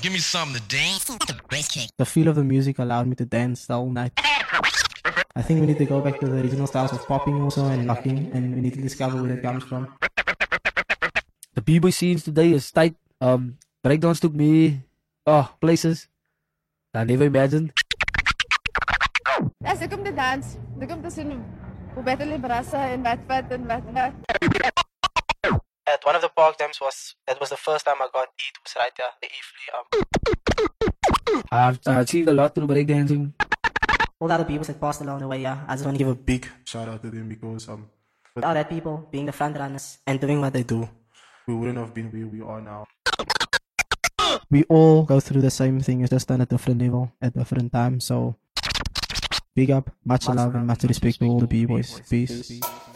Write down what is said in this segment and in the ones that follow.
Give me something to dance. The feel of the music allowed me to dance the whole night. I think we need to go back to the original styles of popping also and locking, and we need to discover where it comes from. The b-boy scenes today is tight. Um, breakdowns took me, oh, places I never imagined. As ek kom te dance, ek kom te sien hoe beter hulle brasse en wat wat en wat wat. At one of the park dams was that was the first time I got eat was right there, the E-Flea. Um, I've uh, achieved a lot through breakdancing. all the other people that passed along the way, yeah, I just want to give a big shout out to them because um all that people being the front runners and doing what they do. we wouldn't have been where we are now. we all go through the same thing, it's just done at different level, at different times. So, big up, much love, and much respect to all the B-boys. Peace. Now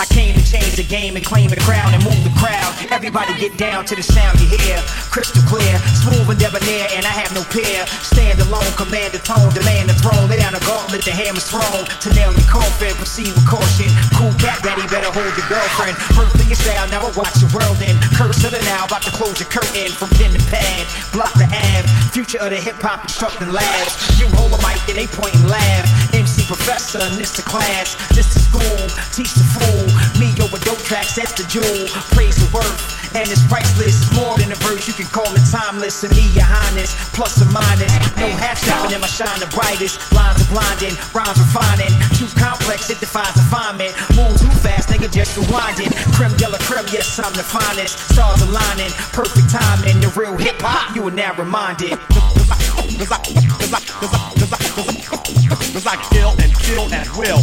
I came to change the game and claim the crown and move the crowd. Everybody get down to the sound you hear. Crystal clear, smooth and debonair, and I have no peer. Stand alone, command the tone, demand the throne. Lay down the gauntlet, the hammer's thrown. To nail your coffin, proceed with caution. Cool cat daddy, better hold your girlfriend. Birthday your style, now I watch your world in. Curse of the now, about to close your curtain. From pen to pad, block the ab. Future of the hip hop instructing labs. You hold a mic and they point and laugh. Professor, the class, this the school. Teach the fool. Me over dope tracks, that's the jewel. Praise the worth, and it's priceless. It's more than a verse, you can call it timeless. And me, your highness, plus or minus. No half style, and I shine the brightest. Lines are blinding, rhymes refining. Too complex, it defies refinement. Move too fast, nigga, just rewinding. Creme de la creme, yes, I'm the finest. Stars aligning, perfect timing. The real hip hop, you are now reminded. Cause I kill and kill at will.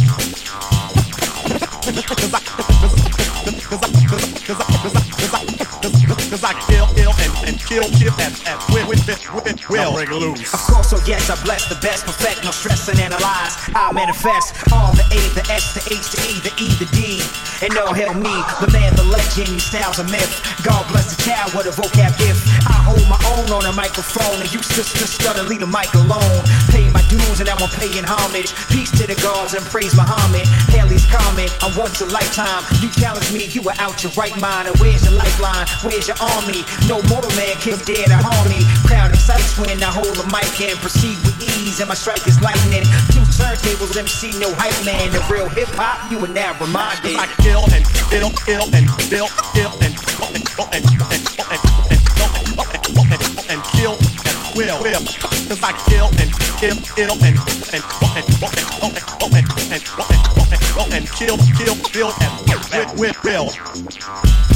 Cause I, cause I, kill, kill and, and kill, kill at, at will, with will. Now break loose. Of course, oh yes, I bless the best, perfect, no stress and analyze. I manifest all the A, the S, the H, the E, the E, the D. And no hell me, the man, the legend, your style's a myth. God bless the child with a vocab gift. I hold my own on a microphone, and you sister stutter, leave the mic alone. Pay my dues, and now I'm paying homage. Peace to the gods and praise Muhammad. Halley's Comet, I'm once a lifetime. You challenge me, you are out your right mind. And where's your lifeline? Where's your army? No mortal man can dare to harm me. Crowd excites when I hold the mic and proceed with ease. And my strike is lightning. Two turntables, MC, no hype man. The real hip hop, you are now reminded. I kill and kill, kill and kill, kill and and kill and and and and kill and kill and kill and kill and will, will. Cause I kill and kill, kill and and and and and and kill and kill kill kill, kill, kill and with, with, will.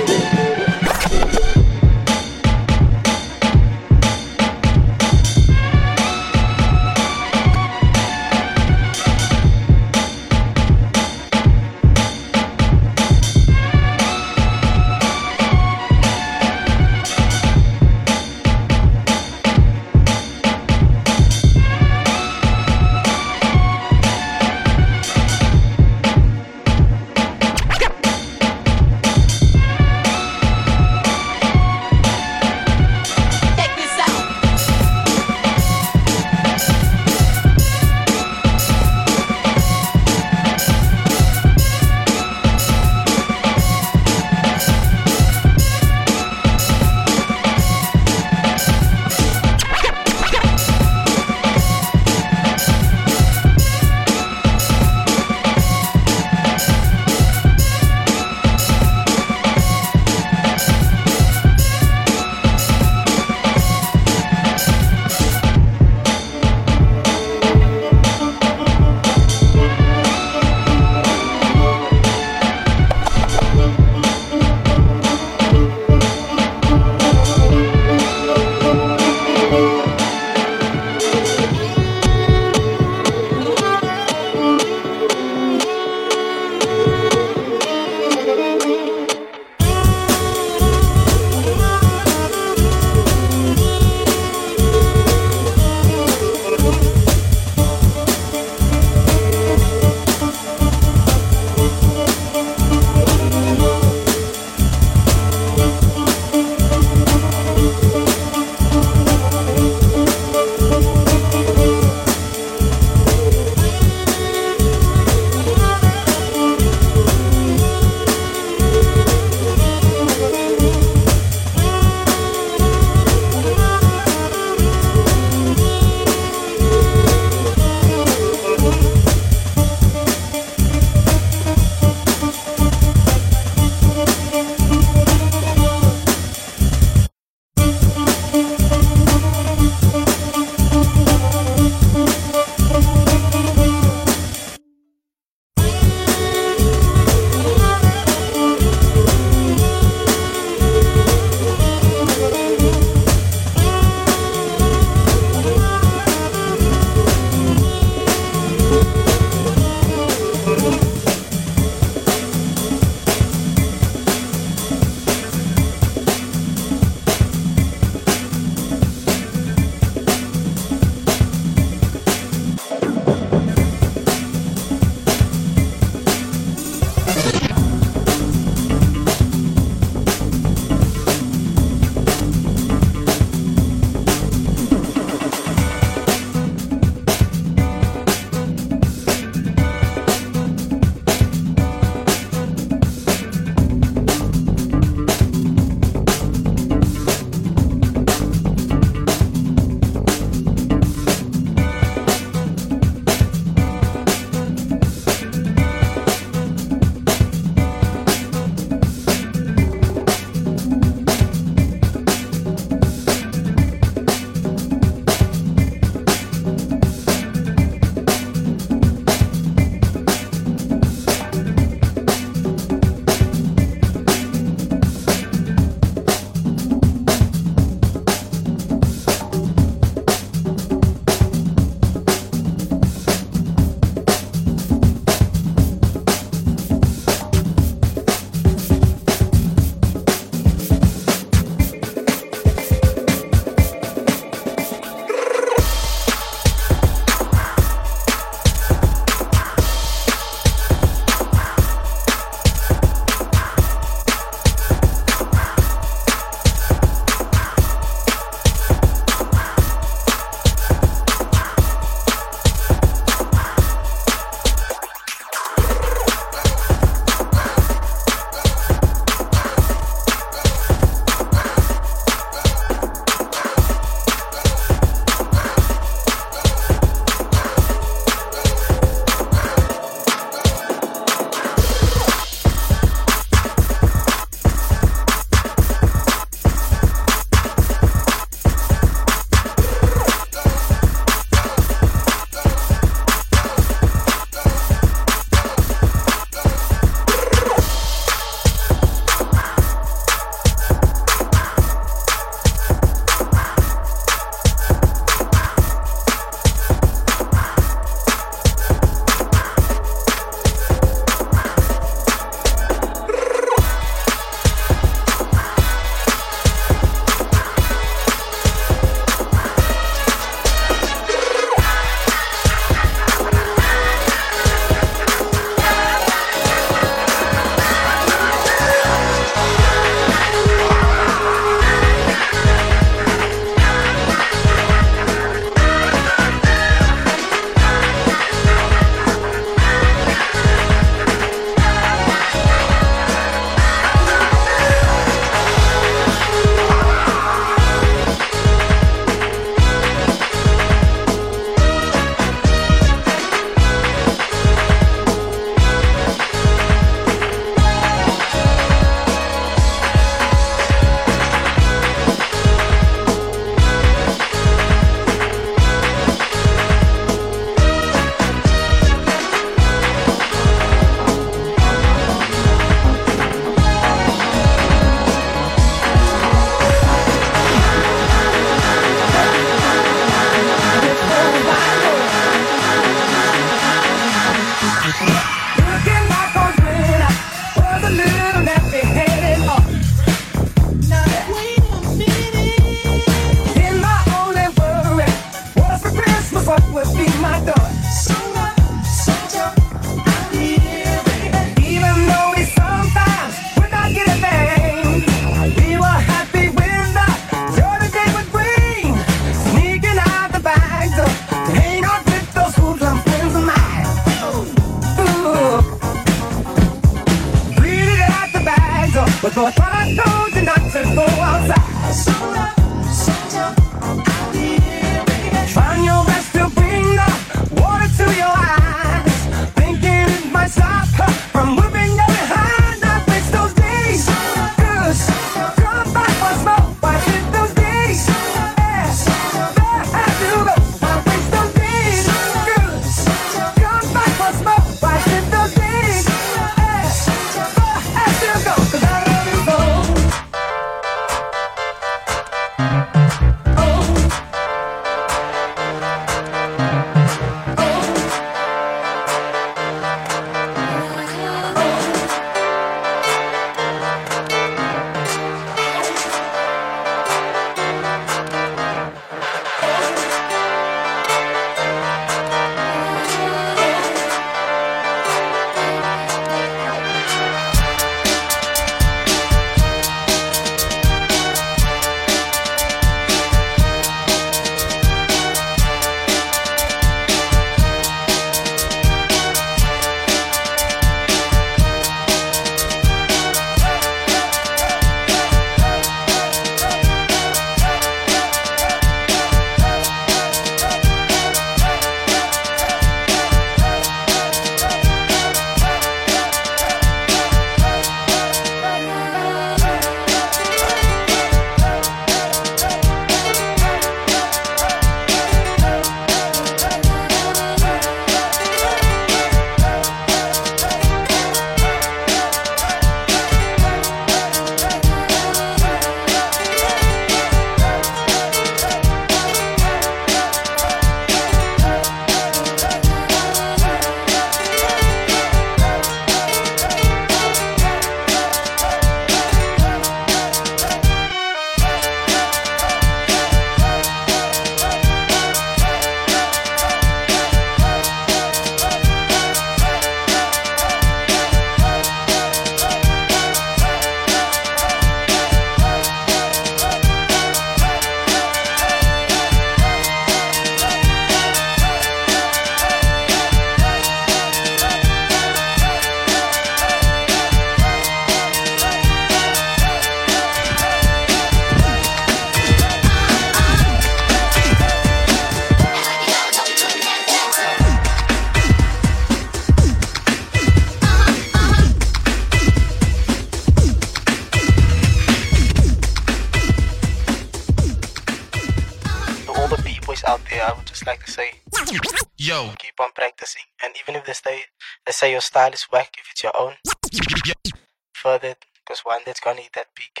on practicing. And even if they say, they say your style is whack, if it's your own, further, because one that's gonna eat that peak.